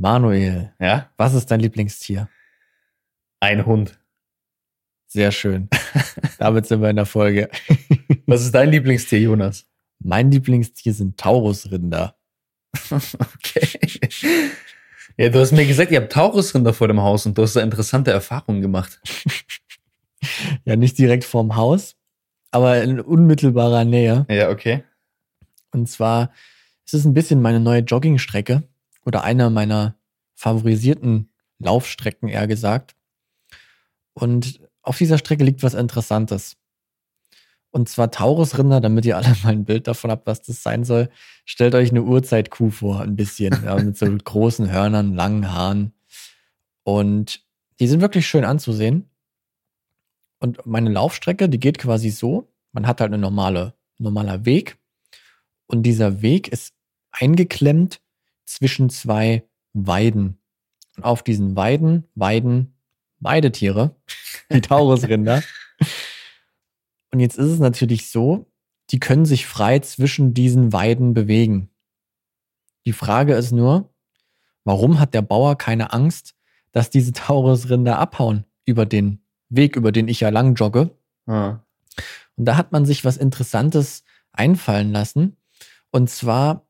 Manuel, Ja? was ist dein Lieblingstier? Ein Hund. Sehr schön. Damit sind wir in der Folge. Was ist dein Lieblingstier, Jonas? Mein Lieblingstier sind Taurusrinder. Okay. Ja, du hast mir gesagt, ihr habt Taurusrinder vor dem Haus und du hast da interessante Erfahrungen gemacht. Ja, nicht direkt vorm Haus, aber in unmittelbarer Nähe. Ja, okay. Und zwar ist es ein bisschen meine neue Joggingstrecke oder eine meiner favorisierten Laufstrecken, eher gesagt. Und auf dieser Strecke liegt was Interessantes. Und zwar Taurusrinder, damit ihr alle mal ein Bild davon habt, was das sein soll. Stellt euch eine Urzeitkuh vor, ein bisschen, ja, mit so großen Hörnern, langen Haaren. Und die sind wirklich schön anzusehen. Und meine Laufstrecke, die geht quasi so. Man hat halt eine normale, normaler Weg. Und dieser Weg ist eingeklemmt zwischen zwei Weiden. Und auf diesen Weiden weiden Weidetiere, die Taurusrinder. Und jetzt ist es natürlich so, die können sich frei zwischen diesen Weiden bewegen. Die Frage ist nur, warum hat der Bauer keine Angst, dass diese Taurusrinder abhauen über den Weg, über den ich ja lang jogge? Ah. Und da hat man sich was Interessantes einfallen lassen. Und zwar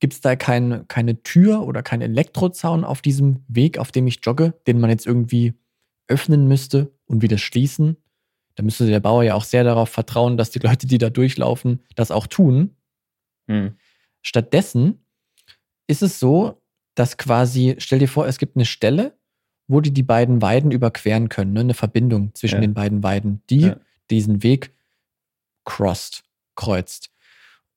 gibt es da kein, keine Tür oder kein Elektrozaun auf diesem Weg, auf dem ich jogge, den man jetzt irgendwie öffnen müsste und wieder schließen. Da müsste der Bauer ja auch sehr darauf vertrauen, dass die Leute, die da durchlaufen, das auch tun. Hm. Stattdessen ist es so, dass quasi, stell dir vor, es gibt eine Stelle, wo die die beiden Weiden überqueren können, ne? eine Verbindung zwischen Ja. den beiden Weiden, die Ja. diesen Weg crossed, kreuzt.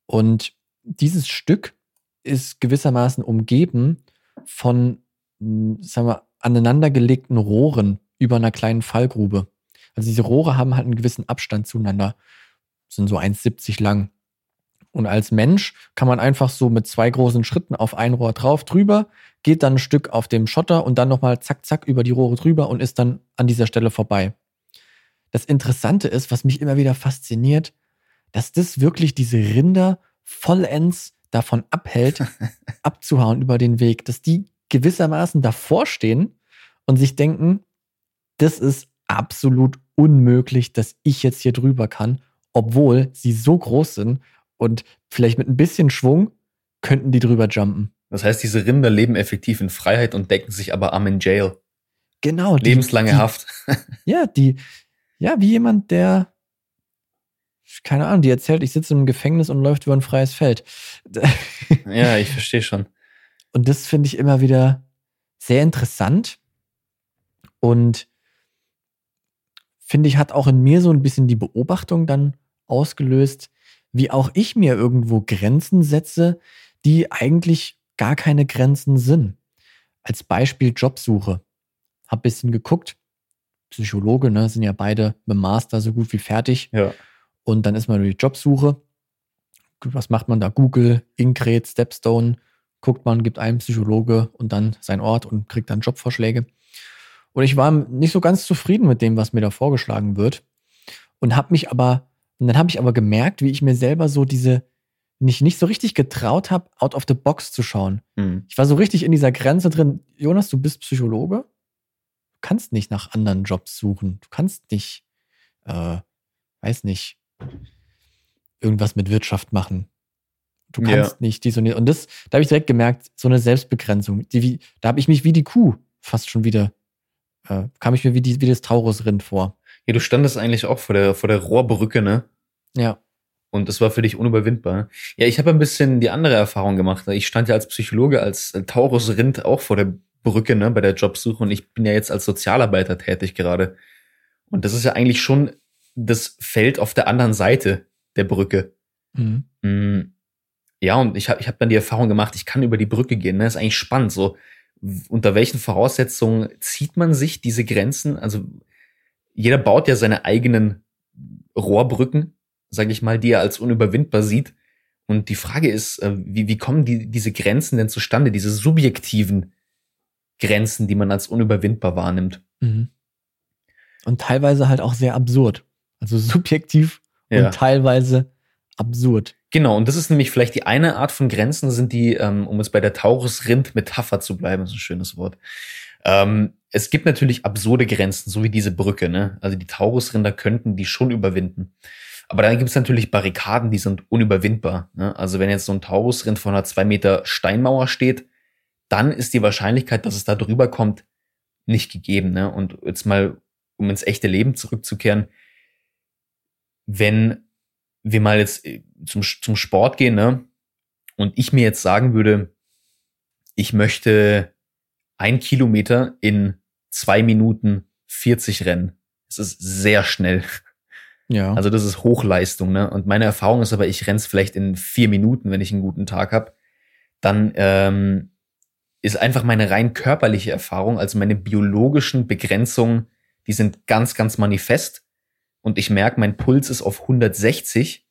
Und dieses Stück ist gewissermaßen umgeben von, mh, sagen wir, aneinandergelegten Rohren über einer kleinen Fallgrube. Also diese Rohre haben halt einen gewissen Abstand zueinander, sind so 1,70 lang. Und als Mensch kann man einfach so mit zwei großen Schritten auf ein Rohr drauf drüber, geht dann ein Stück auf dem Schotter und dann nochmal zack, zack über die Rohre drüber und ist dann an dieser Stelle vorbei. Das Interessante ist, was mich immer wieder fasziniert, dass das wirklich diese Rinder vollends davon abhält, abzuhauen über den Weg, dass die gewissermaßen davor stehen und sich denken, das ist absolut unmöglich, dass ich jetzt hier drüber kann, obwohl sie so groß sind und vielleicht mit ein bisschen Schwung könnten die drüber jumpen. Das heißt, diese Rinder leben effektiv in Freiheit und decken sich aber am in Jail. Genau. die- Lebenslange die, Haft. Ja, die, ja, wie jemand, der, keine Ahnung, die erzählt, ich sitze im Gefängnis und läuft über ein freies Feld. ja, ich verstehe schon. Und das finde ich immer wieder sehr interessant und finde ich, hat auch in mir so ein bisschen die Beobachtung dann ausgelöst, wie auch ich mir irgendwo Grenzen setze, die eigentlich gar keine Grenzen sind. Als Beispiel Jobsuche. Hab ein bisschen geguckt. Psychologe, ne, sind ja beide mit Master so gut wie fertig. Ja. Und dann ist man durch die Jobsuche. Was macht man da? Google, Incred, Stepstone. Guckt man, gibt einen Psychologe und dann sein Ort und kriegt dann Jobvorschläge. Und ich war nicht so ganz zufrieden mit dem, was mir da vorgeschlagen wird. Und habe mich aber, und dann habe ich aber gemerkt, wie ich mir selber so diese, nicht, nicht so richtig getraut habe, out of the box zu schauen. Hm. Ich war so richtig in dieser Grenze drin. Jonas, du bist Psychologe. Du kannst nicht nach anderen Jobs suchen. Du kannst nicht, äh, weiß nicht, irgendwas mit Wirtschaft machen. Du Ja. kannst nicht dies und das. Und das, da habe ich direkt gemerkt, so eine Selbstbegrenzung. Die, wie, da habe ich mich wie die Kuh fast schon wieder, äh, kam ich mir wie, die, wie das Taurusrind vor. Ja, du standest eigentlich auch vor der, vor der Rohrbrücke, ne? Ja. Und das war für dich unüberwindbar. Ja, ich habe ein bisschen die andere Erfahrung gemacht. Ich stand ja als Psychologe, als äh, Taurus-Rind auch vor der Brücke, ne, bei der Jobsuche. Und ich bin ja jetzt als Sozialarbeiter tätig gerade. Und das ist ja eigentlich schon das Feld auf der anderen Seite der Brücke. Mhm. Mm, Ja, und ich habe ich hab dann die Erfahrung gemacht, ich kann über die Brücke gehen. Ne? Das ist eigentlich spannend. So, unter welchen Voraussetzungen zieht man sich diese Grenzen? Also jeder baut ja seine eigenen Rohrbrücken, sage ich mal, die er als unüberwindbar sieht. Und die Frage ist, äh, wie, wie kommen die, diese Grenzen denn zustande, diese subjektiven Grenzen, die man als unüberwindbar wahrnimmt? Mhm. Und teilweise halt auch sehr absurd. Also subjektiv Ja. und teilweise absurd. Genau, und das ist nämlich vielleicht die eine Art von Grenzen, sind die, ähm, um jetzt bei der Taurus-Rind-Metapher zu bleiben, ist ein schönes Wort. Ähm, es gibt natürlich absurde Grenzen, so wie diese Brücke, ne? Also die Taurusrinder könnten die schon überwinden. Aber dann gibt es natürlich Barrikaden, die sind unüberwindbar. Ne? Also wenn jetzt so ein Taurusrind vor einer zwei Meter Steinmauer steht, dann ist die Wahrscheinlichkeit, dass es da drüber kommt, nicht gegeben. Ne? Und jetzt mal, um ins echte Leben zurückzukehren, wenn wir mal jetzt äh, zum, zum Sport gehen, ne? Und ich mir jetzt sagen würde, ich möchte ein Kilometer in zwei Minuten 40 rennen. Das ist sehr schnell. Ja. Also das ist Hochleistung, ne? Und meine Erfahrung ist aber, ich renne es vielleicht in vier Minuten, wenn ich einen guten Tag habe. Dann ähm, ist einfach meine rein körperliche Erfahrung, also meine biologischen Begrenzungen, die sind ganz, ganz manifest und ich merke, mein Puls ist auf 160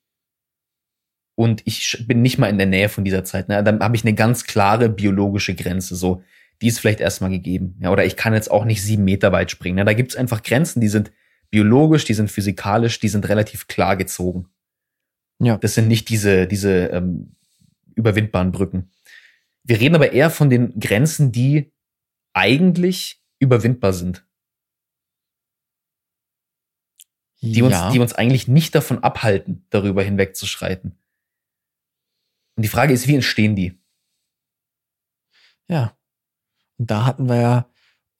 und ich bin nicht mal in der Nähe von dieser Zeit. Ne? Dann habe ich eine ganz klare biologische Grenze. So, die ist vielleicht erstmal gegeben. Ja, oder ich kann jetzt auch nicht sieben Meter weit springen. Ne? Da gibt es einfach Grenzen, die sind biologisch, die sind physikalisch, die sind relativ klar gezogen. Ja. Das sind nicht diese, diese ähm, überwindbaren Brücken. Wir reden aber eher von den Grenzen, die eigentlich überwindbar sind. Die uns, ja. die uns eigentlich nicht davon abhalten, darüber hinwegzuschreiten. Und die Frage ist, wie entstehen die? Ja. Und da hatten wir ja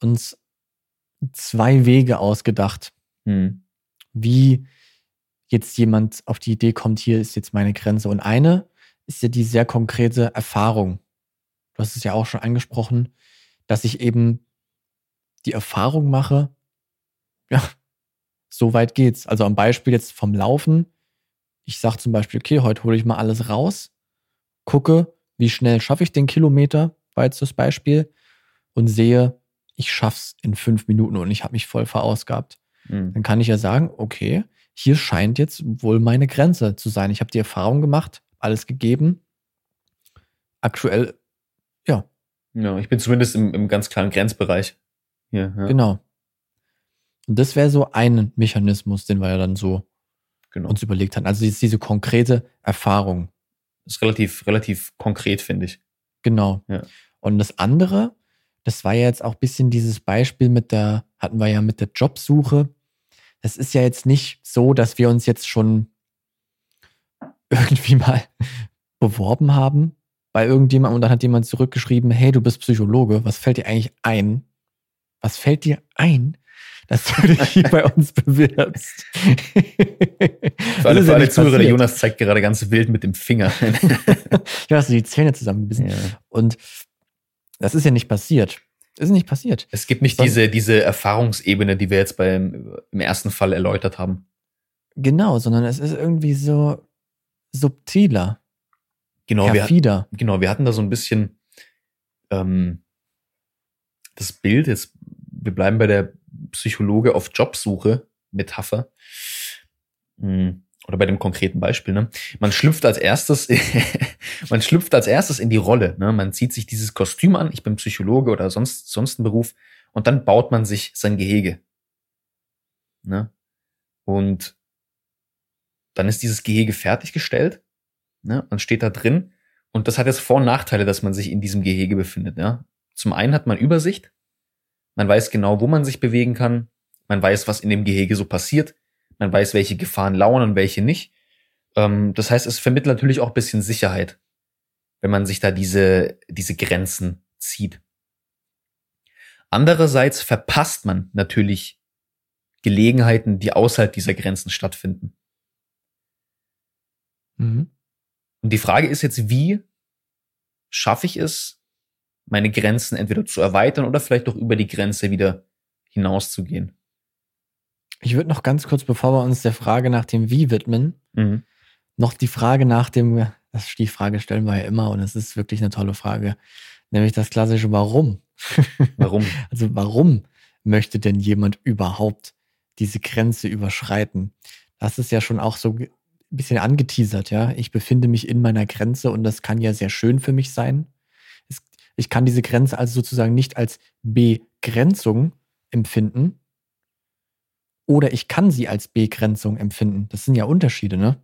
uns zwei Wege ausgedacht, hm. wie jetzt jemand auf die Idee kommt, hier ist jetzt meine Grenze. Und eine ist ja die sehr konkrete Erfahrung. Du hast es ja auch schon angesprochen, dass ich eben die Erfahrung mache, ja, so weit geht's. Also am Beispiel jetzt vom Laufen. Ich sage zum Beispiel, okay, heute hole ich mal alles raus, gucke, wie schnell schaffe ich den Kilometer, war jetzt das Beispiel, und sehe, ich schaff's in fünf Minuten und ich habe mich voll verausgabt. Mhm. Dann kann ich ja sagen, okay, hier scheint jetzt wohl meine Grenze zu sein. Ich habe die Erfahrung gemacht, alles gegeben. Aktuell, ja. Ja, ich bin zumindest im, im ganz klaren Grenzbereich. Hier, ja. Genau. Und das wäre so ein Mechanismus, den wir ja dann so genau. uns überlegt haben. Also jetzt diese konkrete Erfahrung. Das ist relativ, relativ konkret, finde ich. Genau. Ja. Und das andere, das war ja jetzt auch ein bisschen dieses Beispiel mit der, hatten wir ja mit der Jobsuche. Das ist ja jetzt nicht so, dass wir uns jetzt schon irgendwie mal beworben haben bei irgendjemandem und dann hat jemand zurückgeschrieben, hey, du bist Psychologe, was fällt dir eigentlich ein? Was fällt dir ein, dass du dich hier bei uns bewirbst. Für alle, für alle Zuhörer, der Jonas zeigt gerade ganz wild mit dem Finger. ja, hast du die Zähne zusammengebissen. Ja. Und das ist ja nicht passiert. Das ist nicht passiert. Es gibt nicht diese, diese Erfahrungsebene, die wir jetzt beim, im ersten Fall erläutert haben. Genau, sondern es ist irgendwie so subtiler. Genau, perfider. wir, genau, wir hatten da so ein bisschen ähm, das Bild, jetzt, wir bleiben bei der Psychologe auf Jobsuche, Metapher, hm, oder bei dem konkreten Beispiel, ne? Man schlüpft als erstes, man schlüpft als erstes in die Rolle, ne? Man zieht sich dieses Kostüm an, ich bin Psychologe oder sonst, sonst ein Beruf, und dann baut man sich sein Gehege. Ne? Und dann ist dieses Gehege fertiggestellt, ne? Man steht da drin, und das hat jetzt Vor- und Nachteile, dass man sich in diesem Gehege befindet, ja? Zum einen hat man Übersicht, man weiß genau, wo man sich bewegen kann. Man weiß, was in dem Gehege so passiert. Man weiß, welche Gefahren lauern und welche nicht. Ähm, das heißt, es vermittelt natürlich auch ein bisschen Sicherheit, wenn man sich da diese, diese Grenzen zieht. Andererseits verpasst man natürlich Gelegenheiten, die außerhalb dieser Grenzen stattfinden. Mhm. Und die Frage ist jetzt, wie schaffe ich es, meine Grenzen entweder zu erweitern oder vielleicht auch über die Grenze wieder hinauszugehen. Ich würde noch ganz kurz, bevor wir uns der Frage nach dem Wie widmen, mhm. noch die Frage nach dem, das die Frage stellen wir ja immer und es ist wirklich eine tolle Frage, nämlich das klassische Warum. Warum? also warum möchte denn jemand überhaupt diese Grenze überschreiten? Das ist ja schon auch so ein bisschen angeteasert, ja. Ich befinde mich in meiner Grenze und das kann ja sehr schön für mich sein. Ich kann diese Grenze also sozusagen nicht als Begrenzung empfinden oder ich kann sie als Begrenzung empfinden. Das sind ja Unterschiede, ne?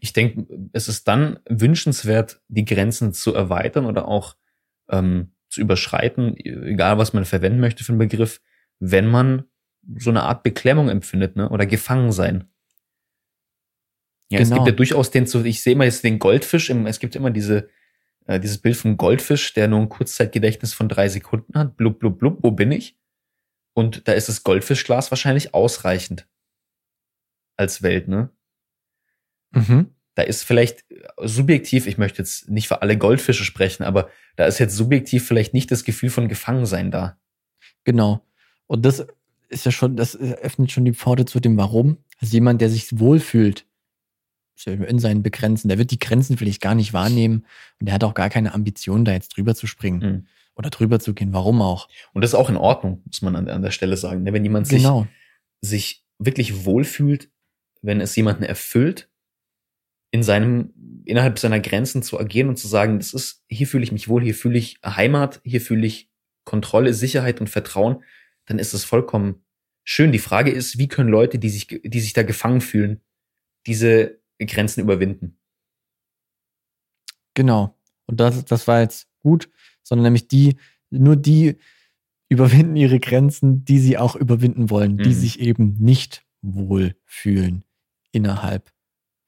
Ich denke, es ist dann wünschenswert, die Grenzen zu erweitern oder auch ähm, zu überschreiten, egal was man verwenden möchte für einen Begriff, wenn man so eine Art Beklemmung empfindet, ne? Oder gefangen sein. Ja, genau. es gibt ja durchaus den, ich sehe immer jetzt den Goldfisch, es gibt immer diese, äh, dieses Bild vom Goldfisch, der nur ein Kurzzeitgedächtnis von drei Sekunden hat. Blub, blub, blub, wo bin ich? Und da ist das Goldfischglas wahrscheinlich ausreichend als Welt, ne? Mhm. Da ist vielleicht subjektiv, ich möchte jetzt nicht für alle Goldfische sprechen, aber da ist jetzt subjektiv vielleicht nicht das Gefühl von Gefangensein da. Genau. Und das ist ja schon, das öffnet schon die Pforte zu dem Warum. Also jemand, der sich wohlfühlt in seinen Begrenzen, der wird die Grenzen vielleicht gar nicht wahrnehmen und der hat auch gar keine Ambition, da jetzt drüber zu springen mhm. oder drüber zu gehen. Warum auch? Und das ist auch in Ordnung, muss man an, an der Stelle sagen. Ne? Wenn jemand sich, genau. sich wirklich wohlfühlt, wenn es jemanden erfüllt, in seinem, innerhalb seiner Grenzen zu agieren und zu sagen, das ist, hier fühle ich mich wohl, hier fühle ich Heimat, hier fühle ich Kontrolle, Sicherheit und Vertrauen, dann ist es vollkommen schön. Die Frage ist, wie können Leute, die sich, die sich da gefangen fühlen, diese Grenzen überwinden? Genau. Und das, das war jetzt gut, sondern nämlich die, nur die überwinden ihre Grenzen, die sie auch überwinden wollen, mhm. die sich eben nicht wohl fühlen innerhalb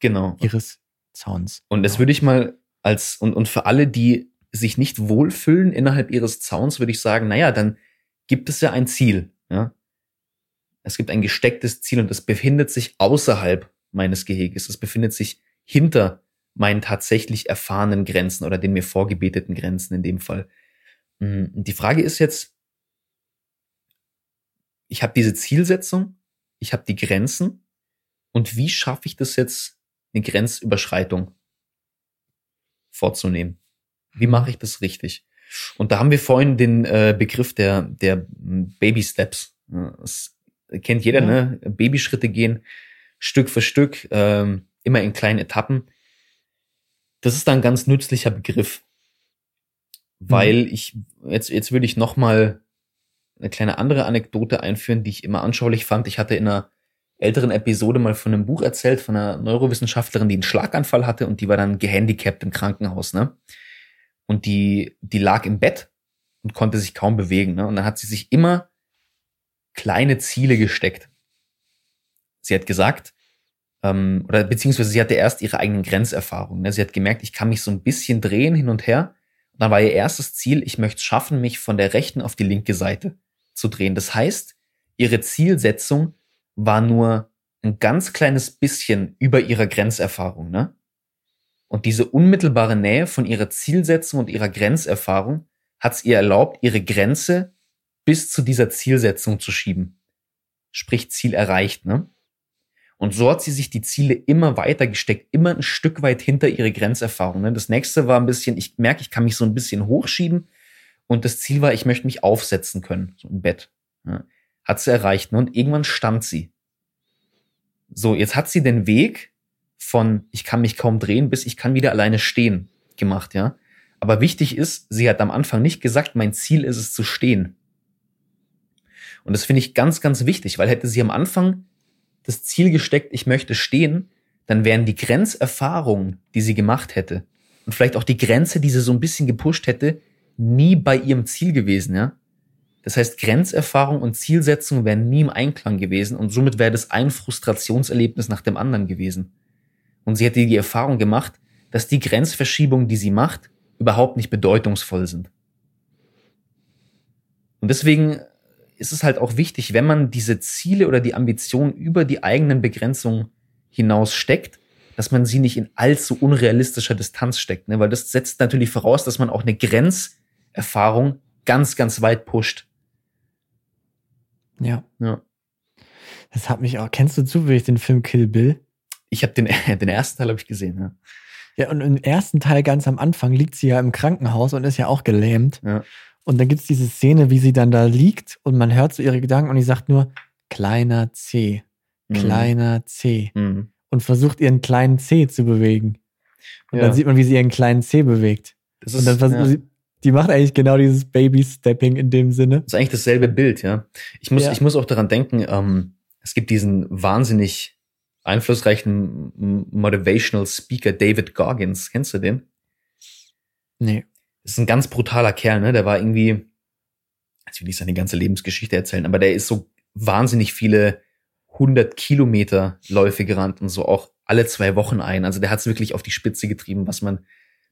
genau. ihres Zauns. Und das würde ich mal als, und, und für alle, die sich nicht wohlfühlen innerhalb ihres Zauns, würde ich sagen, naja, dann gibt es ja ein Ziel. Ja? Es gibt ein gestecktes Ziel und es befindet sich außerhalb meines Geheges. Es befindet sich hinter meinen tatsächlich erfahrenen Grenzen oder den mir vorgebeteten Grenzen in dem Fall. Hm, die Frage ist jetzt, ich habe diese Zielsetzung, ich habe die Grenzen und wie schaffe ich das jetzt eine Grenzüberschreitung vorzunehmen. Wie mhm. mache ich das richtig? Und da haben wir vorhin den äh, Begriff der, der Baby Steps. Das kennt jeder, ja. ne? Babyschritte gehen, Stück für Stück, ähm, immer in kleinen Etappen. Das ist dann ein ganz nützlicher Begriff. Weil mhm. ich, jetzt, jetzt würde ich noch mal eine kleine andere Anekdote einführen, die ich immer anschaulich fand. Ich hatte in einer älteren Episode mal von einem Buch erzählt, von einer Neurowissenschaftlerin, die einen Schlaganfall hatte und die war dann gehandicapt im Krankenhaus, ne? Und die, die lag im Bett und konnte sich kaum bewegen, ne? Und dann hat sie sich immer kleine Ziele gesteckt. Sie hat gesagt, ähm, oder beziehungsweise sie hatte erst ihre eigenen Grenzerfahrungen. Ne? Sie hat gemerkt, ich kann mich so ein bisschen drehen hin und her. Und dann war ihr erstes Ziel, ich möchte es schaffen, mich von der rechten auf die linke Seite zu drehen. Das heißt, ihre Zielsetzung war nur ein ganz kleines bisschen über ihrer Grenzerfahrung, ne? Und diese unmittelbare Nähe von ihrer Zielsetzung und ihrer Grenzerfahrung hat es ihr erlaubt, ihre Grenze bis zu dieser Zielsetzung zu schieben. Sprich, Ziel erreicht, ne? Und so hat sie sich die Ziele immer weiter gesteckt, immer ein Stück weit hinter ihre Grenzerfahrung. Ne? Das nächste war ein bisschen, ich merke, ich kann mich so ein bisschen hochschieben. Und das Ziel war, ich möchte mich aufsetzen können, so im Bett. Hat sie erreicht. Ne? Und irgendwann stand sie. So, jetzt hat sie den Weg von ich kann mich kaum drehen bis ich kann wieder alleine stehen gemacht, ja. Aber wichtig ist, sie hat am Anfang nicht gesagt, mein Ziel ist es zu stehen. Und das finde ich ganz, ganz wichtig, weil hätte sie am Anfang das Ziel gesteckt, ich möchte stehen, dann wären die Grenzerfahrungen, die sie gemacht hätte, und vielleicht auch die Grenze, die sie so ein bisschen gepusht hätte, nie bei ihrem Ziel gewesen, ja. Das heißt, Grenzerfahrung und Zielsetzung wären nie im Einklang gewesen und somit wäre das ein Frustrationserlebnis nach dem anderen gewesen. Und sie hätte die Erfahrung gemacht, dass die Grenzverschiebungen, die sie macht, überhaupt nicht bedeutungsvoll sind. Und deswegen ist es halt auch wichtig, wenn man diese Ziele oder die Ambitionen über die eigenen Begrenzungen hinaus steckt, dass man sie nicht in allzu unrealistischer Distanz steckt, ne? weil das setzt natürlich voraus, dass man auch eine Grenzerfahrung ganz, ganz weit pusht. Ja. Ja. Das hat mich auch. Kennst du zufällig den Film Kill Bill? Ich habe den, den ersten Teil habe ich gesehen, ja. Ja, und im ersten Teil ganz am Anfang liegt sie ja im Krankenhaus und ist ja auch gelähmt. Ja. Und dann gibt es diese Szene, wie sie dann da liegt und man hört so ihre Gedanken und die sagt nur, kleiner C, mhm. kleiner mhm. C. Mhm. Und versucht ihren kleinen C zu bewegen. Und ja. dann sieht man, wie sie ihren kleinen C bewegt. Das und dann versucht ja. sie, die macht eigentlich genau dieses Baby-Stepping in dem Sinne. Das ist eigentlich dasselbe Bild, ja. Ich muss, ja. ich muss auch daran denken, ähm, es gibt diesen wahnsinnig einflussreichen Motivational Speaker David Goggins. Kennst du den? Nee. Ist ein ganz brutaler Kerl, ne? Der war irgendwie, jetzt will ich seine ganze Lebensgeschichte erzählen, aber der ist so wahnsinnig viele 100 Kilometer Läufe gerannt und so auch alle zwei Wochen ein. Also der hat es wirklich auf die Spitze getrieben, was man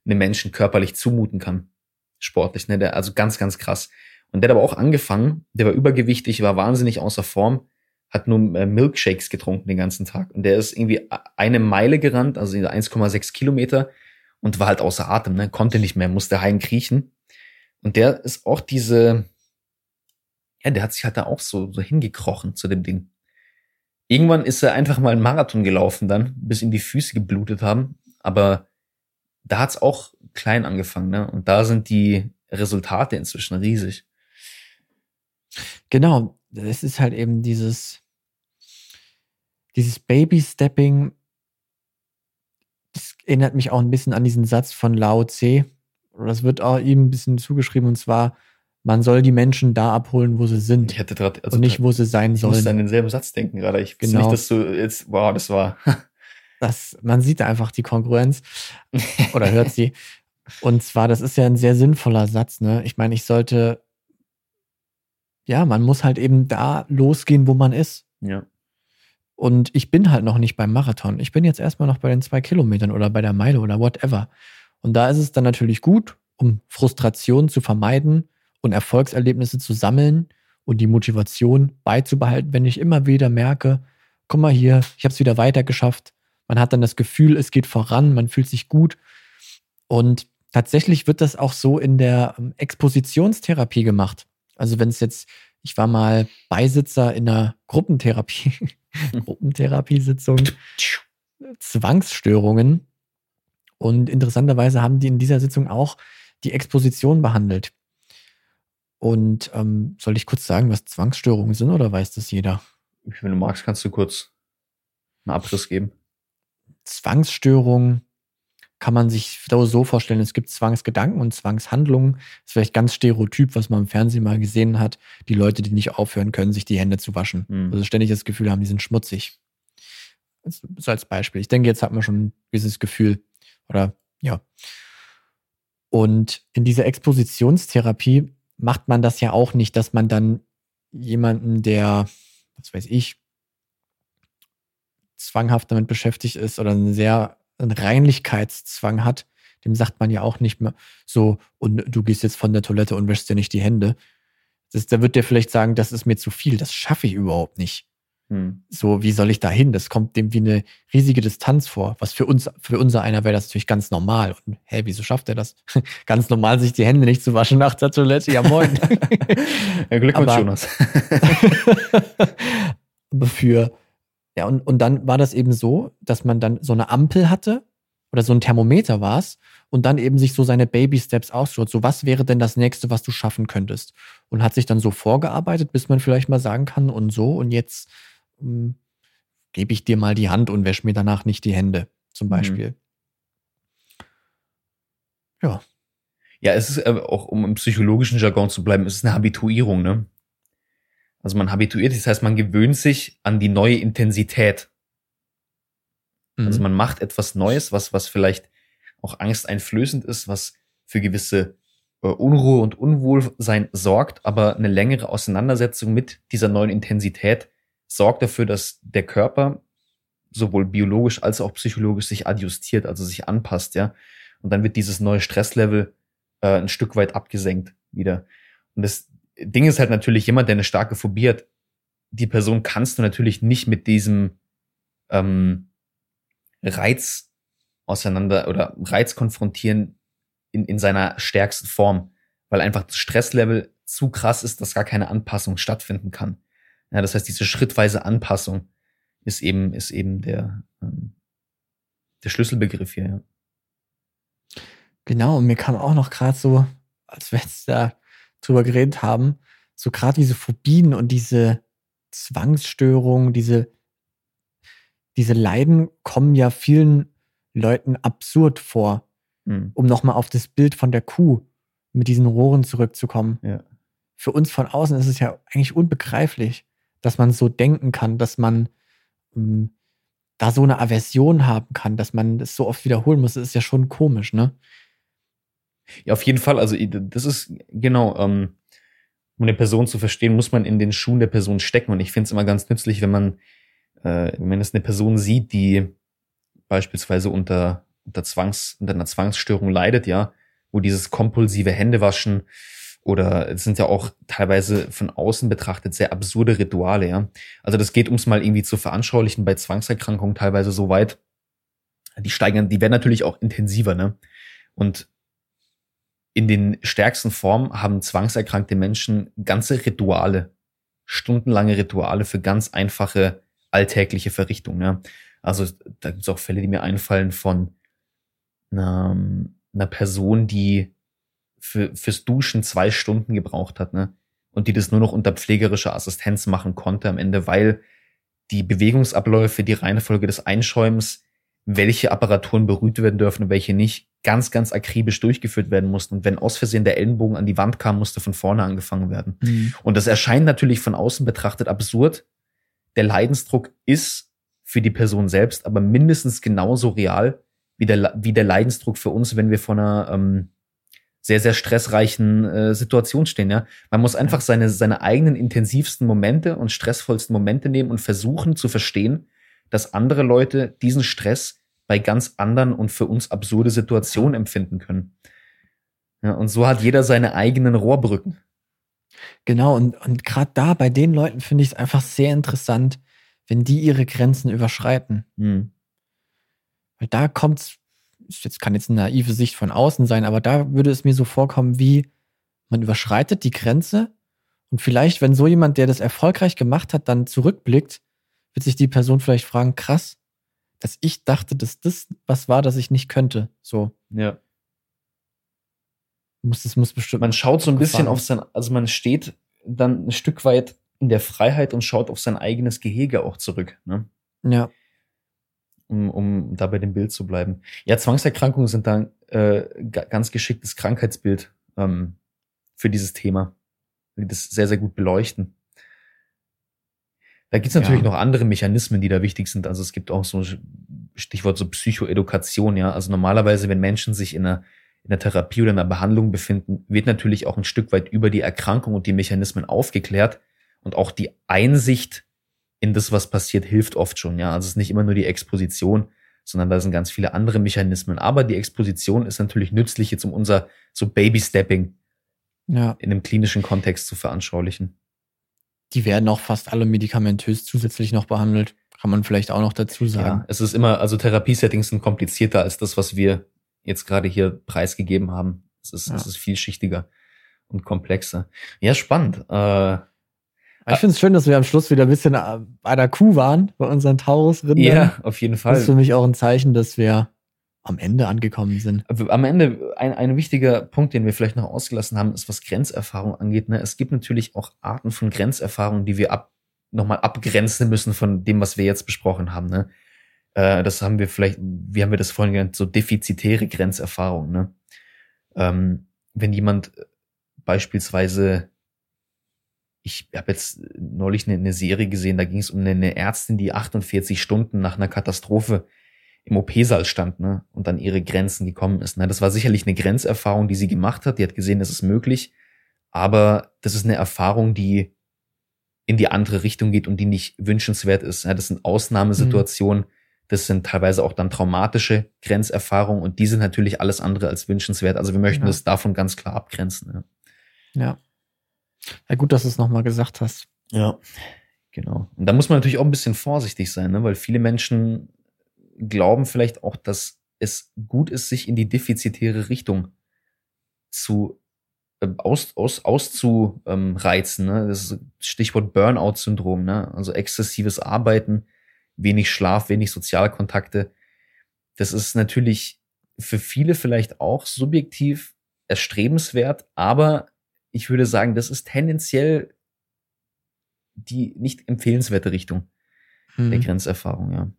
einem Menschen körperlich zumuten kann. Sportlich, ne? Der, also ganz, ganz krass. Und der hat aber auch angefangen, der war übergewichtig, war wahnsinnig außer Form, hat nur äh, Milkshakes getrunken den ganzen Tag. Und der ist irgendwie eine Meile gerannt, also 1,6 Kilometer und war halt außer Atem, ne? konnte nicht mehr, musste heim kriechen. Und der ist auch diese, ja, der hat sich halt da auch so, so hingekrochen zu dem Ding. Irgendwann ist er einfach mal einen Marathon gelaufen dann, bis ihm die Füße geblutet haben. Aber da hat's auch klein angefangen, ne? Und da sind die Resultate inzwischen riesig. Genau, es ist halt eben dieses, dieses Baby-Stepping. Erinnert mich auch ein bisschen an diesen Satz von Lao Tse. Das wird auch ihm ein bisschen zugeschrieben und zwar, man soll die Menschen da abholen, wo sie sind. Ich hätte gerade, also und nicht, wo sie sein ich sollen. musste an denselben Satz denken gerade. Ich genau. nicht, dass du jetzt, wow, das war. das, man sieht einfach die Kongruenz oder hört sie. Und zwar, das ist ja ein sehr sinnvoller Satz, ne? Ich meine, ich sollte, ja, man muss halt eben da losgehen, wo man ist. Ja. Und ich bin halt noch nicht beim Marathon. Ich bin jetzt erstmal noch bei den zwei Kilometern oder bei der Meile oder whatever. Und da ist es dann natürlich gut, um Frustration zu vermeiden und Erfolgserlebnisse zu sammeln und die Motivation beizubehalten, wenn ich immer wieder merke, guck mal hier, ich habe es wieder weitergeschafft. Man hat dann das Gefühl, es geht voran, man fühlt sich gut. Und tatsächlich wird das auch so in der ähm, Expositionstherapie gemacht. Also wenn es jetzt, ich war mal Beisitzer in einer Gruppentherapie, Gruppentherapiesitzung, Zwangsstörungen. Und interessanterweise haben die in dieser Sitzung auch die Exposition behandelt. Und ähm, soll ich kurz sagen, was Zwangsstörungen sind oder weiß das jeder? Wenn du magst, kannst du kurz einen Abriss geben. Zwangsstörungen kann man sich so vorstellen, es gibt Zwangsgedanken und Zwangshandlungen. Das ist vielleicht ganz stereotyp, was man im Fernsehen mal gesehen hat. Die Leute, die nicht aufhören können, sich die Hände zu waschen. Mhm. Also ständig das Gefühl haben, die sind schmutzig. So als Beispiel. Ich denke, jetzt hat man schon ein gewisses Gefühl. Oder ja. Und in dieser Expositionstherapie macht man das ja auch nicht, dass man dann jemanden, der, was weiß ich, zwanghaft damit beschäftigt ist oder einen sehr einen Reinlichkeitszwang hat, dem sagt man ja auch nicht mehr so, und du gehst jetzt von der Toilette und wäschst dir nicht die Hände. Das, da wird der vielleicht sagen, das ist mir zu viel, das schaffe ich überhaupt nicht. Hm. So, wie soll ich da hin? Das kommt dem wie eine riesige Distanz vor. Was für uns, für unser einer wäre das natürlich ganz normal. Und hä, wieso schafft er das? ganz normal, sich die Hände nicht zu waschen nach der Toilette. Ja, moin. ja, Glückwunsch, Jonas. aber für, ja, und, und dann war das eben so, dass man dann so eine Ampel hatte oder so ein Thermometer war es und dann eben sich so seine Baby-Steps ausschaut. So, was wäre denn das nächste, was du schaffen könntest? Und hat sich dann so vorgearbeitet, bis man vielleicht mal sagen kann und so und jetzt hm, gebe ich dir mal die Hand und wäsch mir danach nicht die Hände, zum mhm. Beispiel. Mhm. Ja. Ja, es ist äh, auch, um im psychologischen Jargon zu bleiben, es ist eine Habituierung, ne? Also man habituiert, das heißt, man gewöhnt sich an die neue Intensität. Also mhm. Also man macht etwas Neues, was, was vielleicht auch angsteinflößend ist, was für gewisse äh, Unruhe und Unwohlsein sorgt, aber eine längere Auseinandersetzung mit dieser neuen Intensität sorgt dafür, dass der Körper sowohl biologisch als auch psychologisch sich adjustiert, also sich anpasst, ja. Und dann wird dieses neue Stresslevel äh, ein Stück weit abgesenkt wieder. Und das Ding ist halt natürlich jemand, der eine starke Phobie hat, die Person kannst du natürlich nicht mit diesem ähm, Reiz auseinander oder Reiz konfrontieren in, in seiner stärksten Form, weil einfach das Stresslevel zu krass ist, dass gar keine Anpassung stattfinden kann. Ja, das heißt, diese schrittweise Anpassung ist eben, ist eben der, ähm, der Schlüsselbegriff hier. Ja. Genau, und mir kam auch noch gerade so, als wir jetzt da drüber geredet haben, so gerade diese Phobien und diese Zwangsstörungen, diese, diese Leiden kommen ja vielen Leuten absurd vor, mhm. um nochmal auf das Bild von der Kuh mit diesen Rohren zurückzukommen. Ja. Für uns von außen ist es ja eigentlich unbegreiflich dass man so denken kann, dass man ähm, da so eine Aversion haben kann, dass man das so oft wiederholen muss, ist ja schon komisch, ne? Ja, auf jeden Fall. Also das ist genau, ähm, um eine Person zu verstehen, muss man in den Schuhen der Person stecken. Und ich finde es immer ganz nützlich, wenn man, äh, wenn jetzt eine Person sieht, die beispielsweise unter, unter Zwangs, unter einer Zwangsstörung leidet, ja, wo dieses kompulsive Händewaschen oder es sind ja auch teilweise von außen betrachtet sehr absurde Rituale, ja. Also das geht, ums mal irgendwie zu veranschaulichen, bei Zwangserkrankungen teilweise so weit, die steigern, die werden natürlich auch intensiver, ne? Und in den stärksten Formen haben zwangserkrankte Menschen ganze Rituale, stundenlange Rituale für ganz einfache alltägliche Verrichtungen, ja. Also da gibt es auch Fälle, die mir einfallen von einer, einer Person, die für, fürs Duschen zwei Stunden gebraucht hat, ne? Und die das nur noch unter pflegerischer Assistenz machen konnte am Ende, weil die Bewegungsabläufe, die Reihenfolge des Einschäumens, welche Apparaturen berührt werden dürfen und welche nicht, ganz, ganz akribisch durchgeführt werden mussten. Und wenn aus Versehen der Ellenbogen an die Wand kam, musste von vorne angefangen werden. Mhm. Und das erscheint natürlich von außen betrachtet absurd. Der Leidensdruck ist für die Person selbst aber mindestens genauso real wie der, wie der Leidensdruck für uns, wenn wir vor einer ähm, sehr, sehr stressreichen äh, Situation stehen. Ja? Man muss einfach seine, seine eigenen intensivsten Momente und stressvollsten Momente nehmen und versuchen zu verstehen, dass andere Leute diesen Stress bei ganz anderen und für uns absurde Situationen empfinden können. Ja, und so hat jeder seine eigenen Rohrbrücken. Genau, und, und gerade da bei den Leuten finde ich es einfach sehr interessant, wenn die ihre Grenzen überschreiten. Mhm. Weil da kommt es jetzt kann jetzt eine naive Sicht von außen sein, aber da würde es mir so vorkommen, wie man überschreitet die Grenze und vielleicht, wenn so jemand, der das erfolgreich gemacht hat, dann zurückblickt, wird sich die Person vielleicht fragen, krass, dass ich dachte, dass das was war, das ich nicht könnte. So. Ja. Muss, das muss bestimmt. Man schaut so ein bisschen auf sein, also man steht dann ein Stück weit in der Freiheit und schaut auf sein eigenes Gehege auch zurück. Ne? Ja um, um da bei dem Bild zu bleiben. Ja, Zwangserkrankungen sind dann äh, ganz geschicktes Krankheitsbild ähm, für dieses Thema, die das sehr, sehr gut beleuchten. Da gibt's natürlich ja. noch andere Mechanismen, die da wichtig sind. Also es gibt auch so Stichwort so Psychoedukation, ja. Also normalerweise, wenn Menschen sich in einer, in einer Therapie oder in einer Behandlung befinden, wird natürlich auch ein Stück weit über die Erkrankung und die Mechanismen aufgeklärt und auch die Einsicht in das, was passiert, hilft oft schon. Ja, also es ist nicht immer nur die Exposition, sondern da sind ganz viele andere Mechanismen. Aber die Exposition ist natürlich nützlich, jetzt um unser so Baby-Stepping ja. in einem klinischen Kontext zu veranschaulichen. Die werden auch fast alle medikamentös zusätzlich noch behandelt. Kann man vielleicht auch noch dazu sagen. Ja, es ist immer, also Therapiesettings sind komplizierter als das, was wir jetzt gerade hier preisgegeben haben. Es ist, ja. es ist vielschichtiger und komplexer. Ja, spannend. Äh, ich finde es schön, dass wir am Schluss wieder ein bisschen äh, bei der Kuh waren, bei unseren Taurus-Rindern. Ja, auf jeden Fall. Das ist für mich auch ein Zeichen, dass wir am Ende angekommen sind. Am Ende, ein, ein wichtiger Punkt, den wir vielleicht noch ausgelassen haben, ist, was Grenzerfahrung angeht. Ne? Es gibt natürlich auch Arten von Grenzerfahrung, die wir ab, nochmal abgrenzen müssen von dem, was wir jetzt besprochen haben. Ne? Äh, das haben wir vielleicht, wie haben wir das vorhin genannt, so defizitäre Grenzerfahrung. Ne? Ähm, wenn jemand beispielsweise ich habe jetzt neulich eine, eine, Serie gesehen, da ging es um eine, eine, Ärztin, die 48 Stunden nach einer Katastrophe im OP-Saal stand, ne, und dann ihre Grenzen gekommen ist. Ne. Das war sicherlich eine Grenzerfahrung, die sie gemacht hat. Die hat gesehen, das ist möglich, aber das ist eine Erfahrung, die in die andere Richtung geht und die nicht wünschenswert ist. Ja, das sind Ausnahmesituationen. Mhm. Das sind teilweise auch dann traumatische Grenzerfahrungen und die sind natürlich alles andere als wünschenswert. Also wir möchten ja. das davon ganz klar abgrenzen. Ja. ja. Ja, gut, dass du es nochmal gesagt hast. Ja, genau. Und da muss man natürlich auch ein bisschen vorsichtig sein, ne? weil viele Menschen glauben vielleicht auch, dass es gut ist, sich in die defizitäre Richtung zu äh, aus, aus, auszureizen. Ne? Das ist Stichwort Burnout-Syndrom, ne? also exzessives Arbeiten, wenig Schlaf, wenig Sozialkontakte. Das ist natürlich für viele vielleicht auch subjektiv erstrebenswert, aber ich würde sagen, das ist tendenziell die nicht empfehlenswerte Richtung hm. der Grenzerfahrung, ja.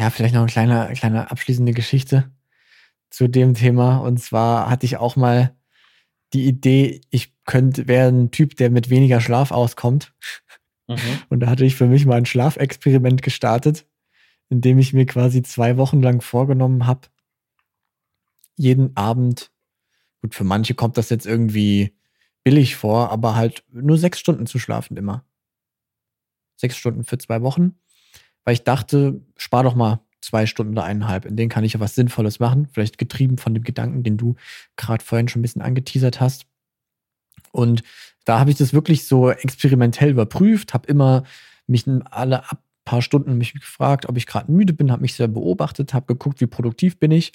Ja, vielleicht noch eine kleine, kleine abschließende Geschichte zu dem Thema. Und zwar hatte ich auch mal die Idee, ich könnte, wäre ein Typ, der mit weniger Schlaf auskommt. Und da hatte ich für mich mal ein Schlafexperiment gestartet, in dem ich mir quasi zwei Wochen lang vorgenommen habe, jeden Abend, gut, für manche kommt das jetzt irgendwie billig vor, aber halt nur sechs Stunden zu schlafen immer. Sechs Stunden für zwei Wochen, weil ich dachte, spar doch mal zwei Stunden oder eineinhalb, in denen kann ich ja was Sinnvolles machen, vielleicht getrieben von dem Gedanken, den du gerade vorhin schon ein bisschen angeteasert hast. Und da habe ich das wirklich so experimentell überprüft, habe immer mich alle ab paar Stunden mich gefragt, ob ich gerade müde bin, habe mich sehr beobachtet, habe geguckt, wie produktiv bin ich.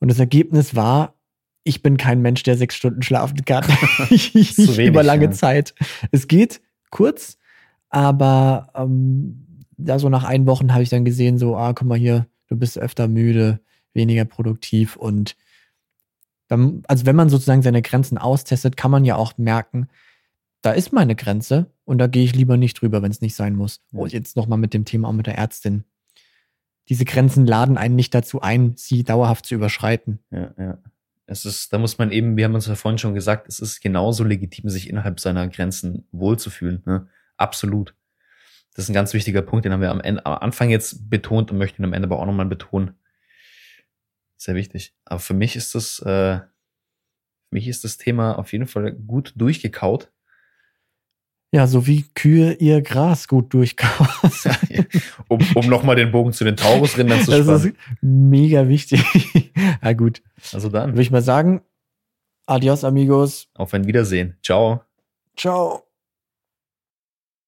Und das Ergebnis war, ich bin kein Mensch, der sechs Stunden schlafen kann. wenig, über lange ja. Zeit. Es geht kurz, aber ähm, ja, so nach ein Wochen habe ich dann gesehen, so, ah, guck mal hier, du bist öfter müde, weniger produktiv und dann, also wenn man sozusagen seine Grenzen austestet, kann man ja auch merken, da ist meine Grenze und da gehe ich lieber nicht drüber, wenn es nicht sein muss. Und jetzt nochmal mit dem Thema auch mit der Ärztin. Diese Grenzen laden einen nicht dazu ein, sie dauerhaft zu überschreiten. Ja, ja es ist, da muss man eben, wir haben uns ja vorhin schon gesagt, es ist genauso legitim, sich innerhalb seiner Grenzen wohlzufühlen. Ne? Absolut. Das ist ein ganz wichtiger Punkt, den haben wir am, Ende, am Anfang jetzt betont und möchten am Ende aber auch nochmal betonen. Sehr wichtig. Aber für mich ist das, äh, für mich ist das Thema auf jeden Fall gut durchgekaut. Ja, so wie Kühe ihr Gras gut durchkauen. um um nochmal den Bogen zu den Taurusrindern zu spannen. Das ist mega wichtig. ja, gut. Also dann. Würde ich mal sagen, adios, amigos. Auf ein Wiedersehen. Ciao. Ciao.